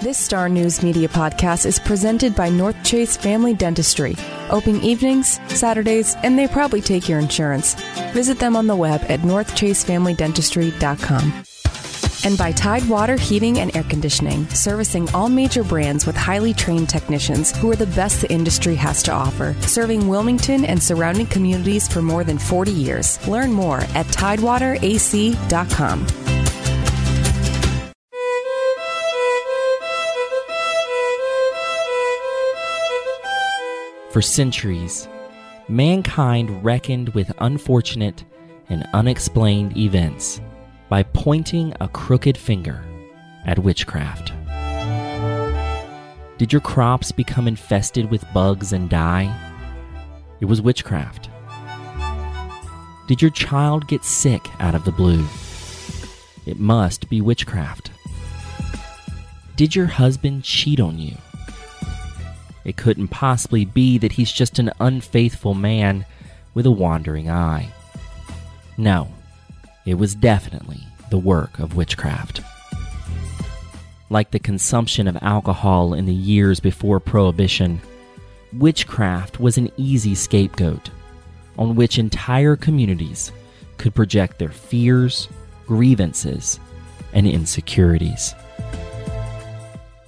This Star News Media podcast is presented by North Chase Family Dentistry. Open evenings, Saturdays, and they probably take your insurance. Visit them on the web at northchasefamilydentistry.com. And by Tidewater Heating and Air Conditioning, servicing all major brands with highly trained technicians who are the best the industry has to offer, serving Wilmington and surrounding communities for more than 40 years. Learn more at tidewaterac.com. For centuries, mankind reckoned with unfortunate and unexplained events by pointing a crooked finger at witchcraft. Did your crops become infested with bugs and die? It was witchcraft. Did your child get sick out of the blue? It must be witchcraft. Did your husband cheat on you? It couldn't possibly be that he's just an unfaithful man with a wandering eye. No, it was definitely the work of witchcraft. Like the consumption of alcohol in the years before Prohibition, witchcraft was an easy scapegoat on which entire communities could project their fears, grievances, and insecurities.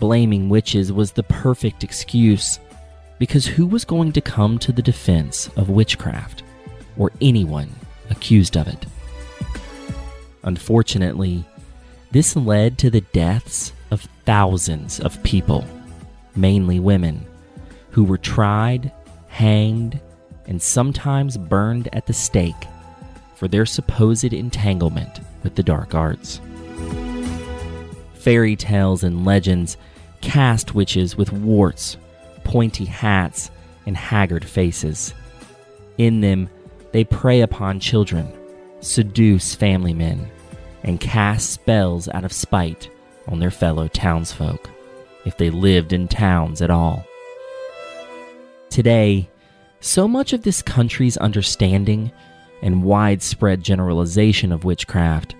Blaming witches was the perfect excuse because who was going to come to the defense of witchcraft or anyone accused of it? Unfortunately, this led to the deaths of thousands of people, mainly women, who were tried, hanged, and sometimes burned at the stake for their supposed entanglement with the dark arts. Fairy tales and legends cast witches with warts, pointy hats, and haggard faces. In them, they prey upon children, seduce family men, and cast spells out of spite on their fellow townsfolk, if they lived in towns at all. Today, so much of this country's understanding and widespread generalization of witchcraft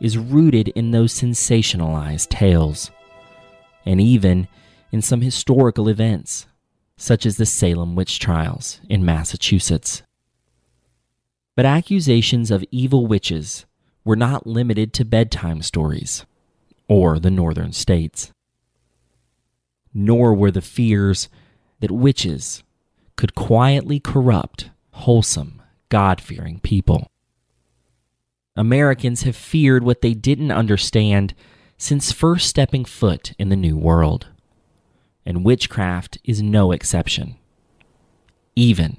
is rooted in those sensationalized tales and even in some historical events, such as the Salem witch trials in Massachusetts. But accusations of evil witches were not limited to bedtime stories or the northern states. Nor were the fears that witches could quietly corrupt wholesome, God fearing people. Americans have feared what they didn't understand since first stepping foot in the New World. And witchcraft is no exception, even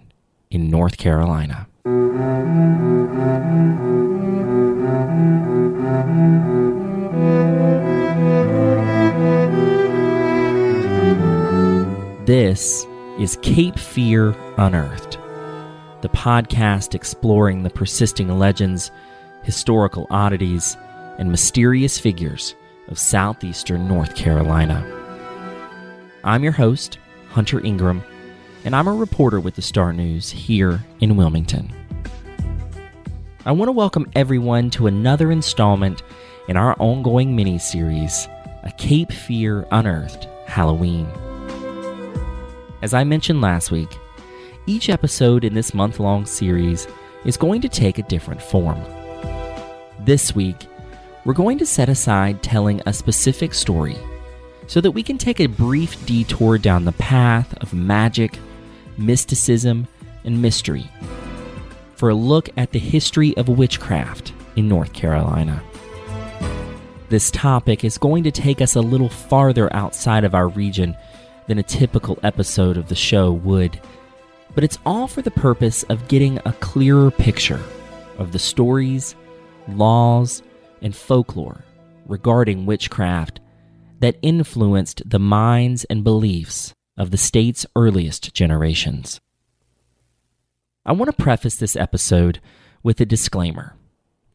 in North Carolina. This is Cape Fear Unearthed, the podcast exploring the persisting legends, historical oddities, and mysterious figures of southeastern North Carolina. I'm your host, Hunter Ingram, and I'm a reporter with the Star News here in Wilmington. I want to welcome everyone to another installment in our ongoing mini series, A Cape Fear Unearthed Halloween. As I mentioned last week, each episode in this month long series is going to take a different form. This week, we're going to set aside telling a specific story so that we can take a brief detour down the path of magic, mysticism, and mystery for a look at the history of witchcraft in North Carolina. This topic is going to take us a little farther outside of our region than a typical episode of the show would, but it's all for the purpose of getting a clearer picture of the stories, laws, and folklore regarding witchcraft that influenced the minds and beliefs of the state's earliest generations. I want to preface this episode with a disclaimer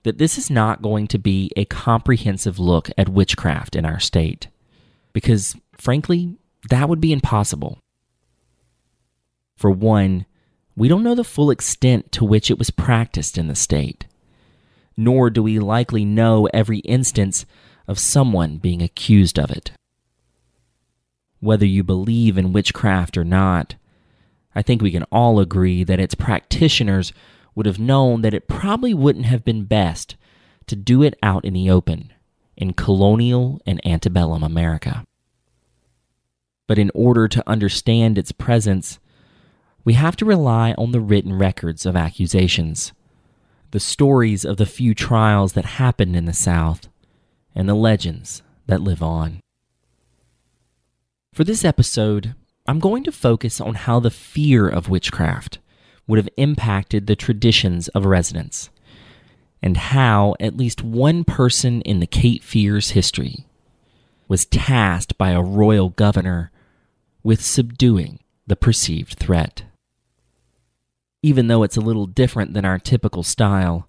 that this is not going to be a comprehensive look at witchcraft in our state, because frankly, that would be impossible. For one, we don't know the full extent to which it was practiced in the state nor do we likely know every instance of someone being accused of it. Whether you believe in witchcraft or not, I think we can all agree that its practitioners would have known that it probably wouldn't have been best to do it out in the open in colonial and antebellum America. But in order to understand its presence, we have to rely on the written records of accusations, the stories of the few trials that happened in the South, and the legends that live on. For this episode, I'm going to focus on how the fear of witchcraft would have impacted the traditions of residents, and how at least one person in the Cape Fear's history was tasked by a royal governor with subduing the perceived threat. Even though it's a little different than our typical style,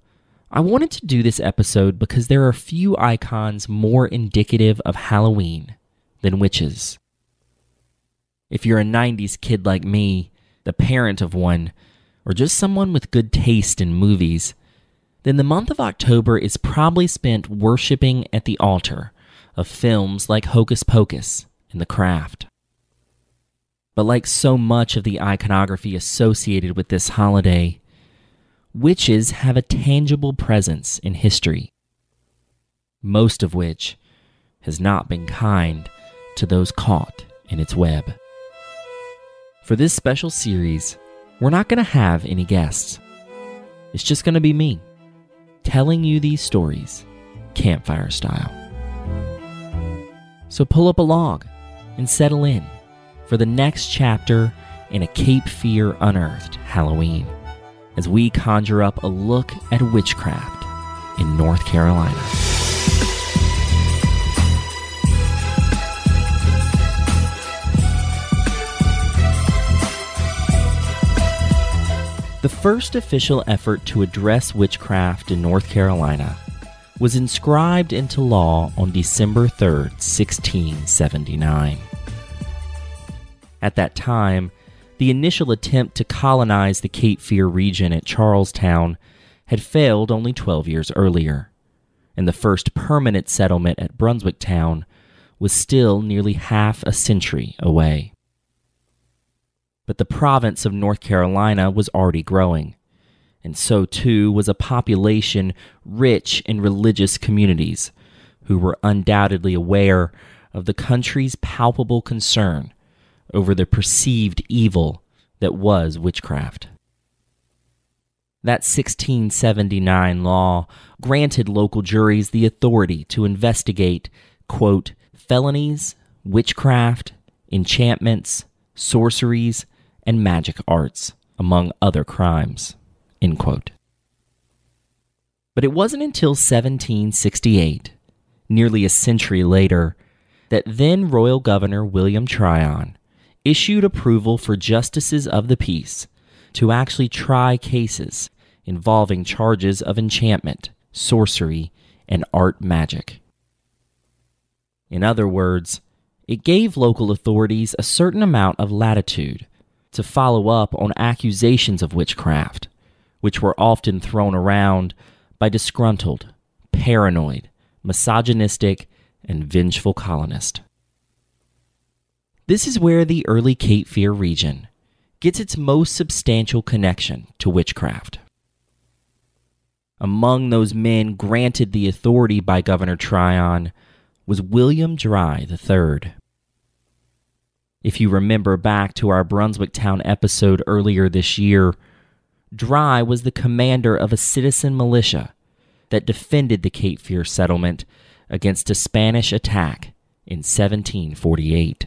I wanted to do this episode because there are few icons more indicative of Halloween than witches. If you're a 90s kid like me, the parent of one, or just someone with good taste in movies, then the month of October is probably spent worshiping at the altar of films like Hocus Pocus and The Craft. But like so much of the iconography associated with this holiday, witches have a tangible presence in history, most of which has not been kind to those caught in its web. For this special series, we're not going to have any guests. It's just going to be me telling you these stories, campfire style. So pull up a log and settle in for the next chapter in a Cape Fear Unearthed Halloween as we conjure up a look at witchcraft in North Carolina. The first official effort to address witchcraft in North Carolina was inscribed into law on December 3, 1679. At that time, the initial attempt to colonize the Cape Fear region at Charlestown had failed only 12 years earlier, and the first permanent settlement at Brunswick Town was still nearly half a century away. But the province of North Carolina was already growing, and so too was a population rich in religious communities who were undoubtedly aware of the country's palpable concern over the perceived evil that was witchcraft. That 1679 law granted local juries the authority to investigate, quote, felonies, witchcraft, enchantments, sorceries, and magic arts, among other crimes, end quote. But it wasn't until 1768, nearly a century later, that then Royal Governor William Tryon issued approval for justices of the peace to actually try cases involving charges of enchantment, sorcery, and art magic. In other words, it gave local authorities a certain amount of latitude to follow up on accusations of witchcraft, which were often thrown around by disgruntled, paranoid, misogynistic, and vengeful colonists. This is where the early Cape Fear region gets its most substantial connection to witchcraft. Among those men granted the authority by Governor Tryon was William Dry III. If you remember back to our Brunswick Town episode earlier this year, Dry was the commander of a citizen militia that defended the Cape Fear settlement against a Spanish attack in 1748.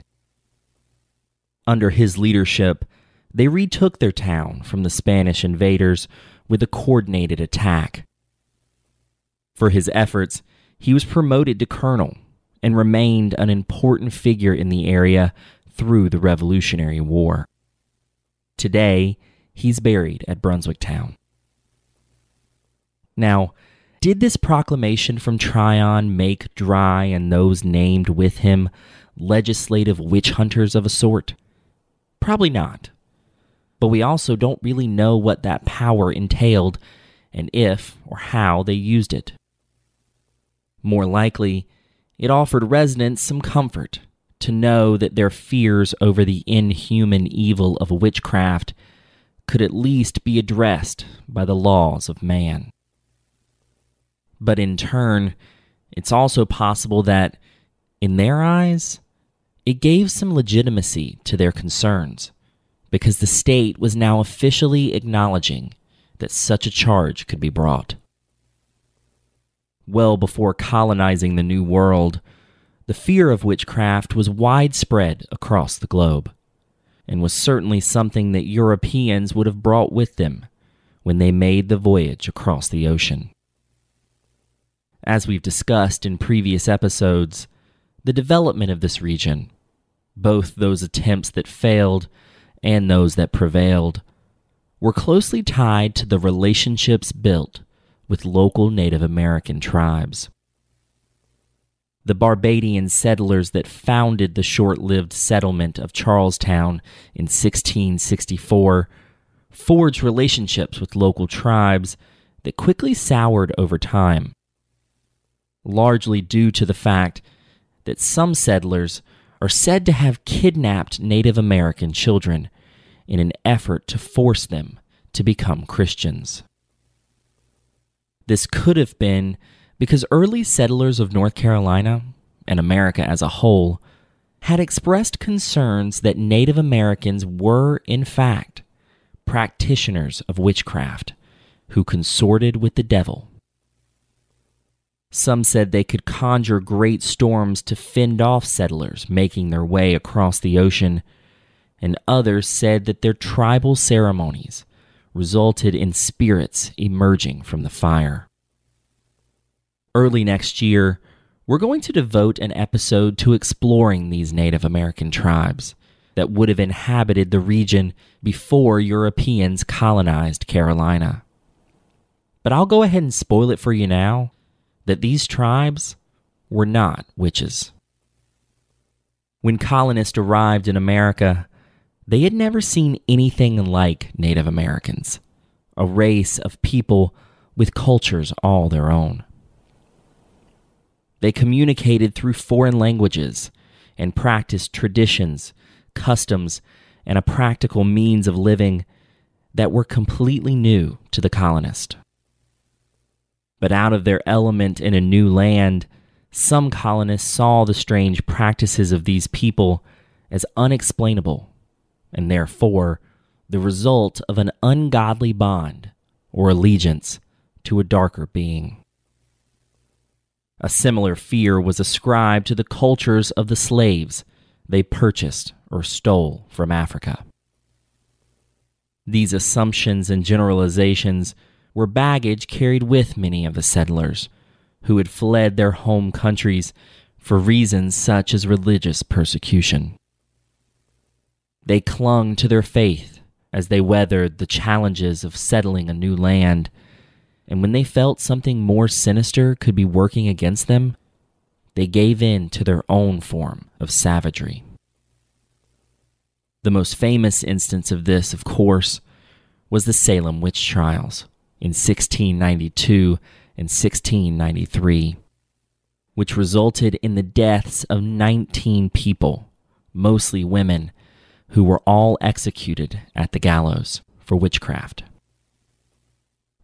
Under his leadership, they retook their town from the Spanish invaders with a coordinated attack. For his efforts, he was promoted to colonel and remained an important figure in the area through the Revolutionary War. Today, he's buried at Brunswick Town. Now, did this proclamation from Tryon make Dry and those named with him legislative witch hunters of a sort? Probably not. But we also don't really know what that power entailed and if or how they used it. More likely, it offered residents some comfort to know that their fears over the inhuman evil of witchcraft could at least be addressed by the laws of man. But in turn, it's also possible that, in their eyes, it gave some legitimacy to their concerns because the state was now officially acknowledging that such a charge could be brought. Well before colonizing the New World, the fear of witchcraft was widespread across the globe, and was certainly something that Europeans would have brought with them when they made the voyage across the ocean. As we've discussed in previous episodes, the development of this region, both those attempts that failed and those that prevailed, were closely tied to the relationships built with local Native American tribes. The Barbadian settlers that founded the short lived settlement of Charlestown in 1664 forged relationships with local tribes that quickly soured over time largely due to the fact that some settlers are said to have kidnapped Native American children in an effort to force them to become Christians. This could have been because early settlers of North Carolina and America as a whole had expressed concerns that Native Americans were, in fact, practitioners of witchcraft who consorted with the devil some said they could conjure great storms to fend off settlers making their way across the ocean, and others said that their tribal ceremonies resulted in spirits emerging from the fire. Early next year, we're going to devote an episode to exploring these Native American tribes that would have inhabited the region before Europeans colonized Carolina. But I'll go ahead and spoil it for you now that these tribes were not witches. When colonists arrived in America, they had never seen anything like Native Americans, a race of people with cultures all their own. They communicated through foreign languages and practiced traditions, customs, and a practical means of living that were completely new to the colonist but out of their element in a new land, some colonists saw the strange practices of these people as unexplainable, and therefore the result of an ungodly bond or allegiance to a darker being. A similar fear was ascribed to the cultures of the slaves they purchased or stole from Africa. These assumptions and generalizations were baggage carried with many of the settlers, who had fled their home countries for reasons such as religious persecution. They clung to their faith as they weathered the challenges of settling a new land, and when they felt something more sinister could be working against them, they gave in to their own form of savagery. The most famous instance of this, of course, was the Salem witch trials in 1692 and 1693, which resulted in the deaths of 19 people, mostly women, who were all executed at the gallows for witchcraft.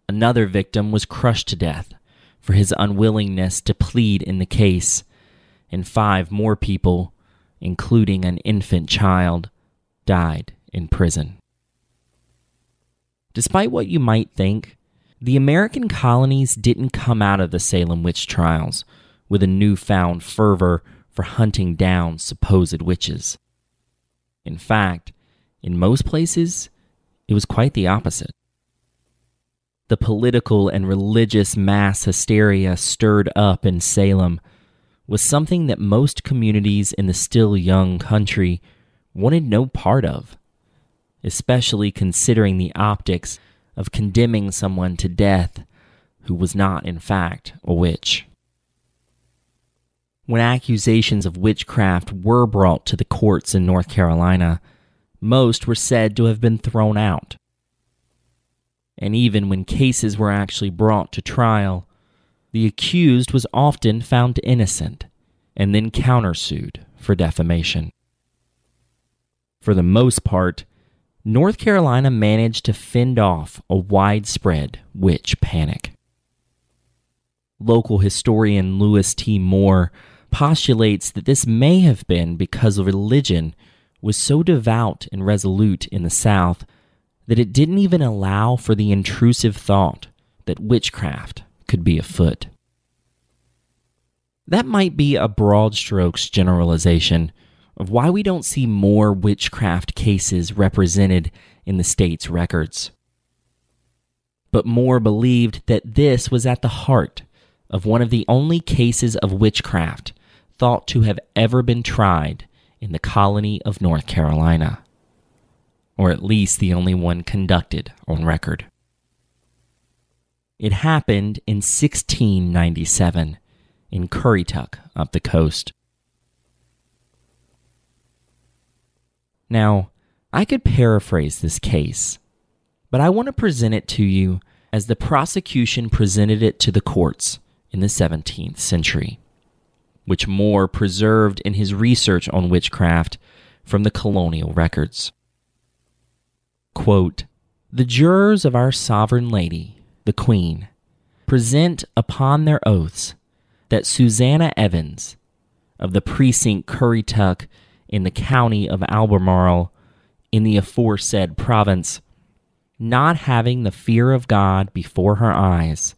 Another victim was crushed to death for his unwillingness to plead in the case, and five more people, including an infant child, died in prison. Despite what you might think, the American colonies didn't come out of the Salem witch trials with a newfound fervor for hunting down supposed witches. In fact, in most places, it was quite the opposite. The political and religious mass hysteria stirred up in Salem was something that most communities in the still young country wanted no part of, especially considering the optics of condemning someone to death who was not, in fact, a witch. When accusations of witchcraft were brought to the courts in North Carolina, most were said to have been thrown out. And even when cases were actually brought to trial, the accused was often found innocent and then countersued for defamation. For the most part, North Carolina managed to fend off a widespread witch panic. Local historian Louis T. Moore postulates that this may have been because religion was so devout and resolute in the South that it didn't even allow for the intrusive thought that witchcraft could be afoot. That might be a broad strokes generalization of why we don't see more witchcraft cases represented in the state's records. But Moore believed that this was at the heart of one of the only cases of witchcraft thought to have ever been tried in the colony of North Carolina, or at least the only one conducted on record. It happened in 1697 in Currituck up the coast. Now, I could paraphrase this case, but I want to present it to you as the prosecution presented it to the courts in the 17th century, which Moore preserved in his research on witchcraft from the colonial records. Quote, the jurors of our sovereign lady, the Queen, present upon their oaths that Susanna Evans of the precinct Currituck in the county of Albemarle in the aforesaid province, not having the fear of God before her eyes,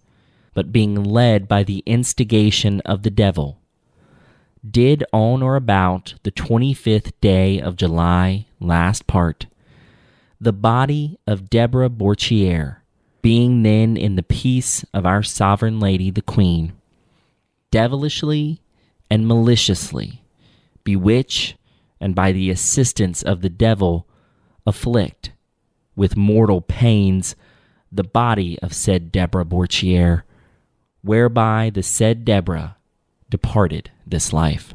but being led by the instigation of the devil, did on or about the 25th day of July last part, the body of Deborah Bourchier, being then in the peace of our sovereign lady the queen, devilishly and maliciously bewitch and by the assistance of the devil afflict with mortal pains the body of said Deborah Bourchier, whereby the said Deborah departed this life.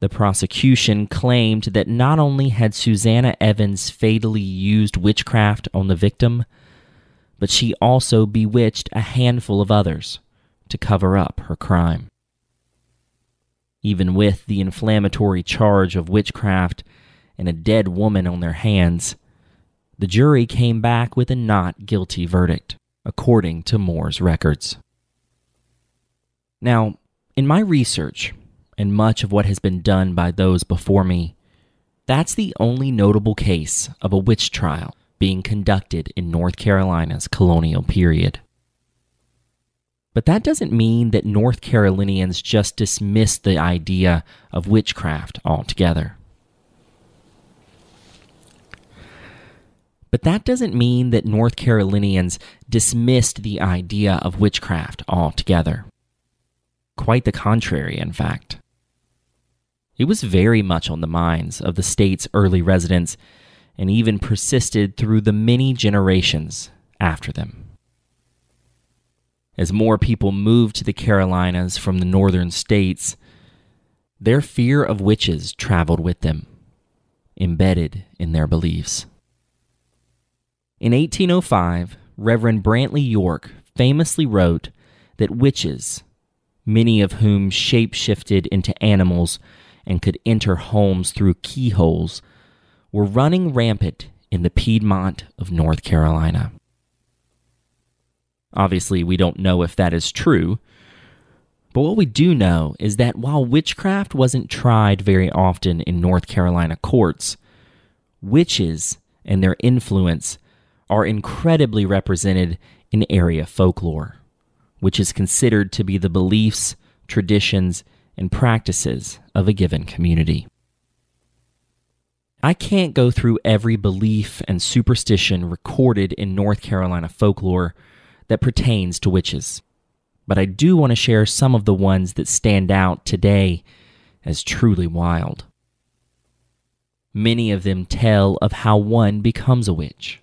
The prosecution claimed that not only had Susanna Evans fatally used witchcraft on the victim, but she also bewitched a handful of others to cover up her crime. Even with the inflammatory charge of witchcraft and a dead woman on their hands, the jury came back with a not guilty verdict, according to Moore's records. Now, in my research, and much of what has been done by those before me, that's the only notable case of a witch trial being conducted in North Carolina's colonial period. But that doesn't mean that North Carolinians just dismissed the idea of witchcraft altogether. But that doesn't mean that North Carolinians dismissed the idea of witchcraft altogether. Quite the contrary, in fact. It was very much on the minds of the state's early residents and even persisted through the many generations after them. As more people moved to the Carolinas from the northern states, their fear of witches traveled with them, embedded in their beliefs. In 1805, Reverend Brantley York famously wrote that witches, many of whom shape-shifted into animals and could enter homes through keyholes, were running rampant in the Piedmont of North Carolina. Obviously, we don't know if that is true. But what we do know is that while witchcraft wasn't tried very often in North Carolina courts, witches and their influence are incredibly represented in area folklore, which is considered to be the beliefs, traditions, and practices of a given community. I can't go through every belief and superstition recorded in North Carolina folklore that pertains to witches, but I do want to share some of the ones that stand out today as truly wild. Many of them tell of how one becomes a witch.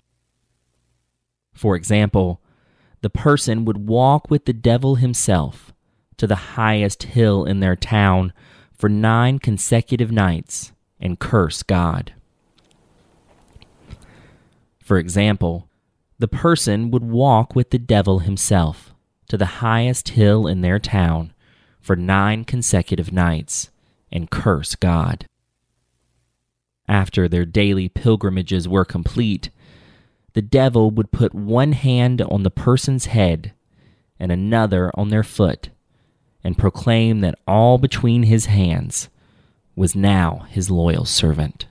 For example, the person would walk with the devil himself to the highest hill in their town for nine consecutive nights and curse God. For example, the person would walk with the devil himself to the highest hill in their town for nine consecutive nights and curse God. After their daily pilgrimages were complete, the devil would put one hand on the person's head and another on their foot and proclaim that all between his hands was now his loyal servant.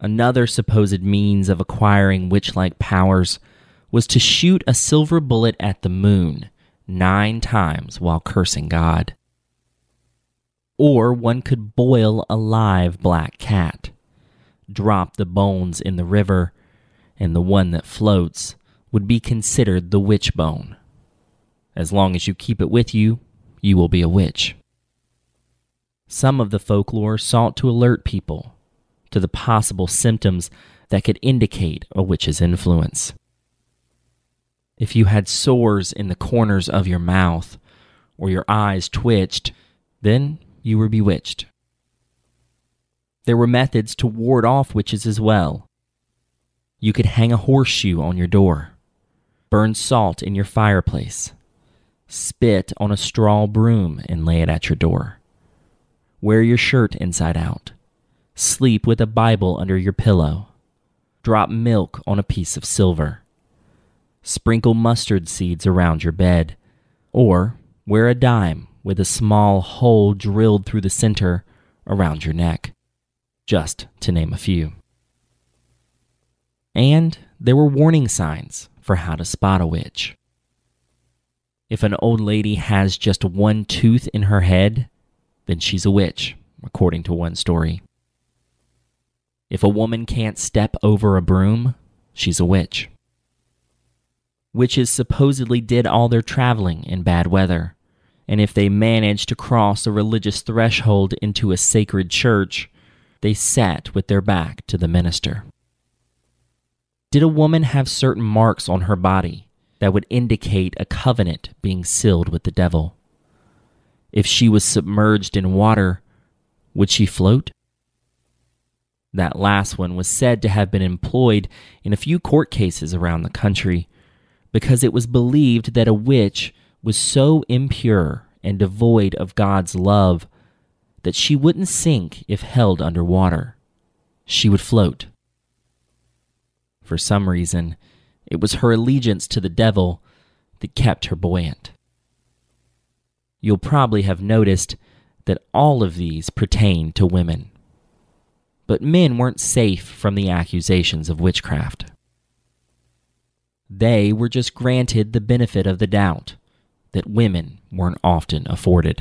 Another supposed means of acquiring witch like powers was to shoot a silver bullet at the moon nine times while cursing God. Or one could boil a live black cat, drop the bones in the river, and the one that floats would be considered the witch bone. As long as you keep it with you, you will be a witch. Some of the folklore sought to alert people to the possible symptoms that could indicate a witch's influence. If you had sores in the corners of your mouth or your eyes twitched, then you were bewitched. There were methods to ward off witches as well. You could hang a horseshoe on your door, burn salt in your fireplace, spit on a straw broom and lay it at your door Wear your shirt inside out. Sleep with a Bible under your pillow. Drop milk on a piece of silver. Sprinkle mustard seeds around your bed. Or wear a dime with a small hole drilled through the center around your neck. Just to name a few. And there were warning signs for how to spot a witch. If an old lady has just one tooth in her head, then she's a witch, according to one story. If a woman can't step over a broom, she's a witch. Witches supposedly did all their traveling in bad weather, and if they managed to cross a religious threshold into a sacred church, they sat with their back to the minister. Did a woman have certain marks on her body that would indicate a covenant being sealed with the devil? If she was submerged in water, would she float? That last one was said to have been employed in a few court cases around the country because it was believed that a witch was so impure and devoid of God's love that she wouldn't sink if held under water. She would float. For some reason, it was her allegiance to the devil that kept her buoyant. You'll probably have noticed that all of these pertain to women. But men weren't safe from the accusations of witchcraft. They were just granted the benefit of the doubt that women weren't often afforded.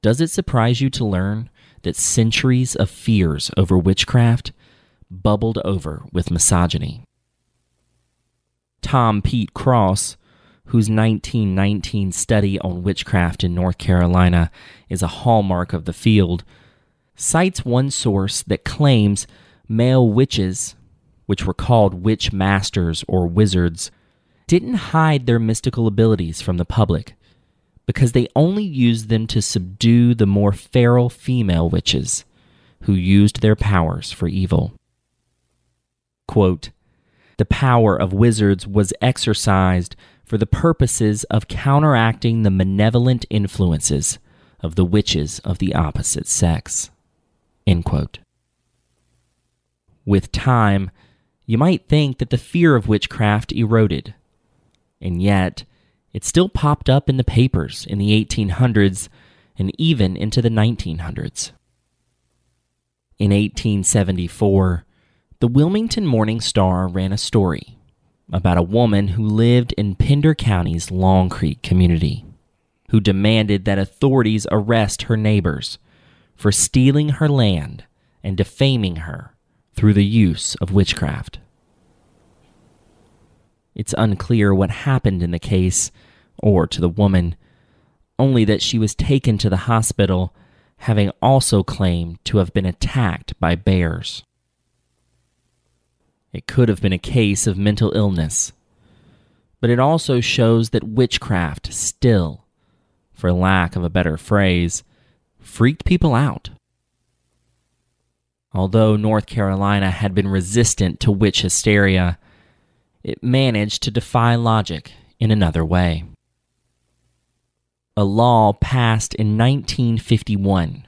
Does it surprise you to learn that centuries of fears over witchcraft bubbled over with misogyny? Tom Peete Cross whose 1919 study on witchcraft in North Carolina is a hallmark of the field, cites one source that claims male witches, which were called witch masters or wizards, didn't hide their mystical abilities from the public because they only used them to subdue the more feral female witches who used their powers for evil. Quote, the power of wizards was exercised for the purposes of counteracting the malevolent influences of the witches of the opposite sex. With time, you might think that the fear of witchcraft eroded, and yet it still popped up in the papers in the 1800s and even into the 1900s. In 1874, the Wilmington Morning Star ran a story about a woman who lived in Pender County's Long Creek community, who demanded that authorities arrest her neighbors for stealing her land and defaming her through the use of witchcraft. It's unclear what happened in the case or to the woman, only that she was taken to the hospital having also claimed to have been attacked by bears. It could have been a case of mental illness. But it also shows that witchcraft still, for lack of a better phrase, freaked people out. Although North Carolina had been resistant to witch hysteria, it managed to defy logic in another way. A law passed in 1951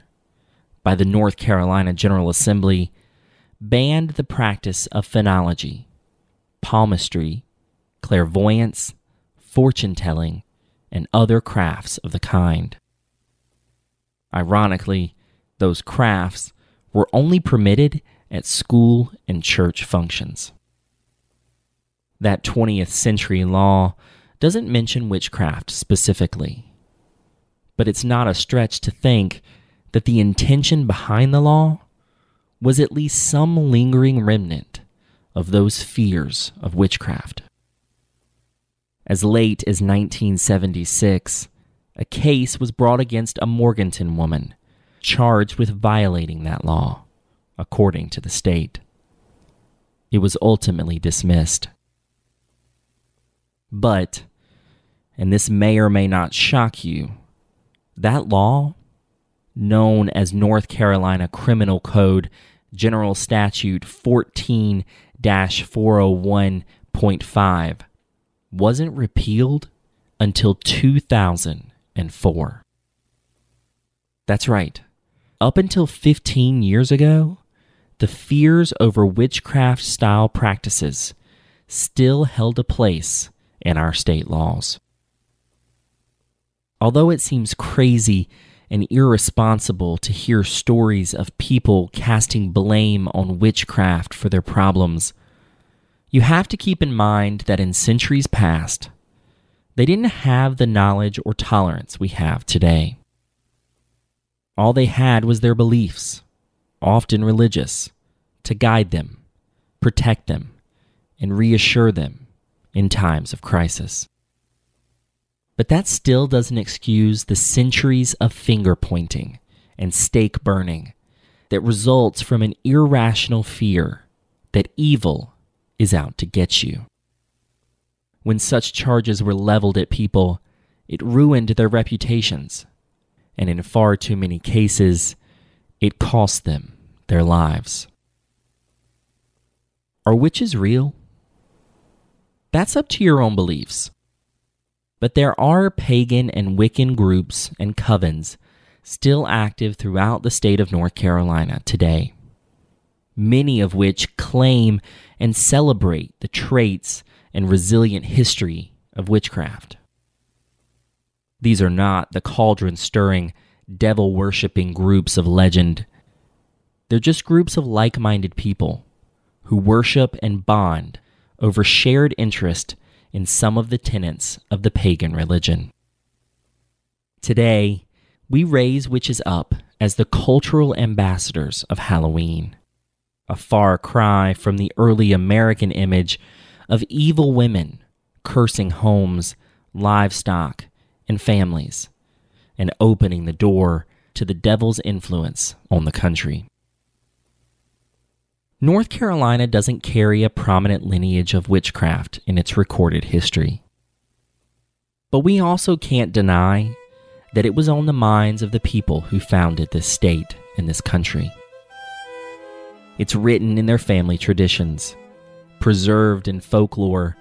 by the North Carolina General Assembly banned the practice of phrenology, palmistry, clairvoyance, fortune telling, and other crafts of the kind. Ironically, those crafts were only permitted at school and church functions. That 20th century law doesn't mention witchcraft specifically, but it's not a stretch to think that the intention behind the law was at least some lingering remnant of those fears of witchcraft. As late as 1976, a case was brought against a Morganton woman charged with violating that law, according to the state. It was ultimately dismissed. But, and this may or may not shock you, that law, known as North Carolina Criminal Code General Statute 14 401.5, wasn't repealed until 2004. That's right. Up until 15 years ago, the fears over witchcraft style practices still held a place in our state laws. Although it seems crazy and irresponsible to hear stories of people casting blame on witchcraft for their problems, you have to keep in mind that in centuries past, they didn't have the knowledge or tolerance we have today. All they had was their beliefs, often religious, to guide them, protect them, and reassure them in times of crisis. But that still doesn't excuse the centuries of finger pointing and stake burning that results from an irrational fear that evil is out to get you. When such charges were leveled at people, it ruined their reputations and in far too many cases, it cost them their lives. Are witches real? That's up to your own beliefs. But there are pagan and Wiccan groups and covens still active throughout the state of North Carolina today, many of which claim and celebrate the traits and resilient history of witchcraft. These are not the cauldron stirring, devil worshipping groups of legend. They're just groups of like minded people who worship and bond over shared interest in some of the tenets of the pagan religion. Today, we raise witches up as the cultural ambassadors of Halloween, a far cry from the early American image of evil women cursing homes, livestock, and families, and opening the door to the devil's influence on the country. North Carolina doesn't carry a prominent lineage of witchcraft in its recorded history. But we also can't deny that it was on the minds of the people who founded this state and this country. It's written in their family traditions, preserved in folklore,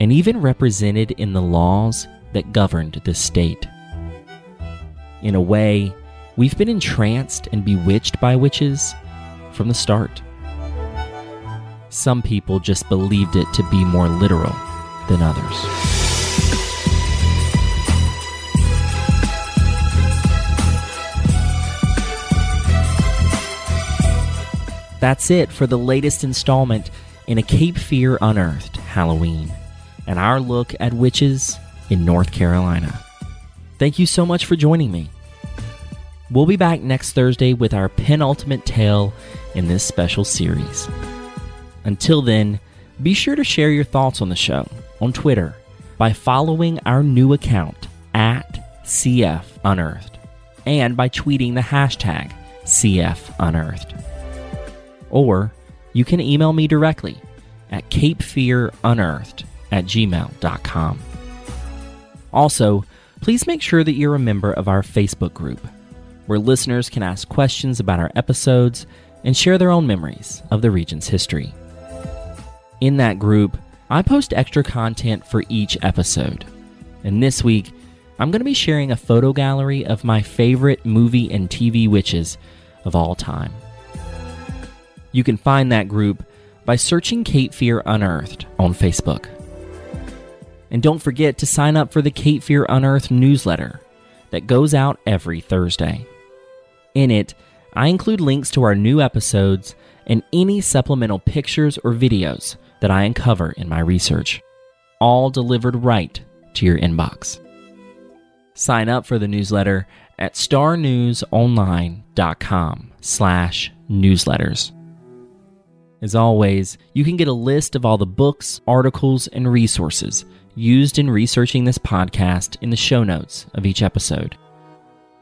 and even represented in the laws that governed the state. In a way, we've been entranced and bewitched by witches from the start. Some people just believed it to be more literal than others. That's it for the latest installment in a Cape Fear Unearthed Halloween and our look at witches in North Carolina. Thank you so much for joining me. We'll be back next Thursday with our penultimate tale in this special series. Until then, be sure to share your thoughts on the show on Twitter by following our new account at CF Unearthed and by tweeting the hashtag CF Unearthed. Or you can email me directly at capefearunearthed at gmail.com. Also, please make sure that you're a member of our Facebook group, where listeners can ask questions about our episodes and share their own memories of the region's history. In that group, I post extra content for each episode. And this week, I'm going to be sharing a photo gallery of my favorite movie and TV witches of all time. You can find that group by searching Cape Fear Unearthed on Facebook. And don't forget to sign up for the Cape Fear Unearthed newsletter that goes out every Thursday. In it, I include links to our new episodes and any supplemental pictures or videos that I uncover in my research, all delivered right to your inbox. Sign up for the newsletter at starnewsonline.com slash newsletters. As always, you can get a list of all the books, articles, and resources used in researching this podcast in the show notes of each episode.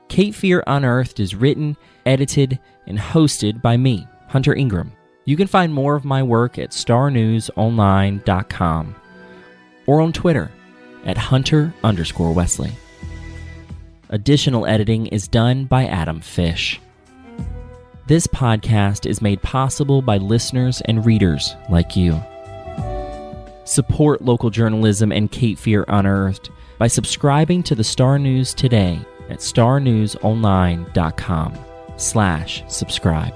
Cape Fear Unearthed is written, edited, and hosted by me, Hunter Ingram. You can find more of my work at starnewsonline.com or on Twitter at Hunter underscore Wesley. Additional editing is done by Adam Fish. This podcast is made possible by listeners and readers like you. Support local journalism and Cape Fear Unearthed by subscribing to the Star News today at starnewsonline.com slash subscribe.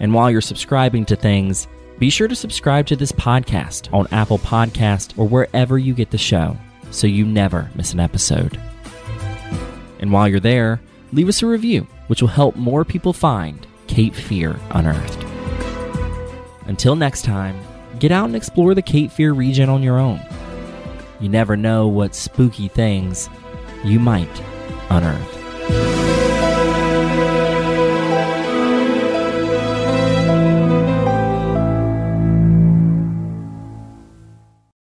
And while you're subscribing to things, be sure to subscribe to this podcast on Apple Podcast or wherever you get the show so you never miss an episode. And while you're there, leave us a review, which will help more people find Cape Fear Unearthed. Until next time, get out and explore the Cape Fear region on your own. You never know what spooky things you might unearth.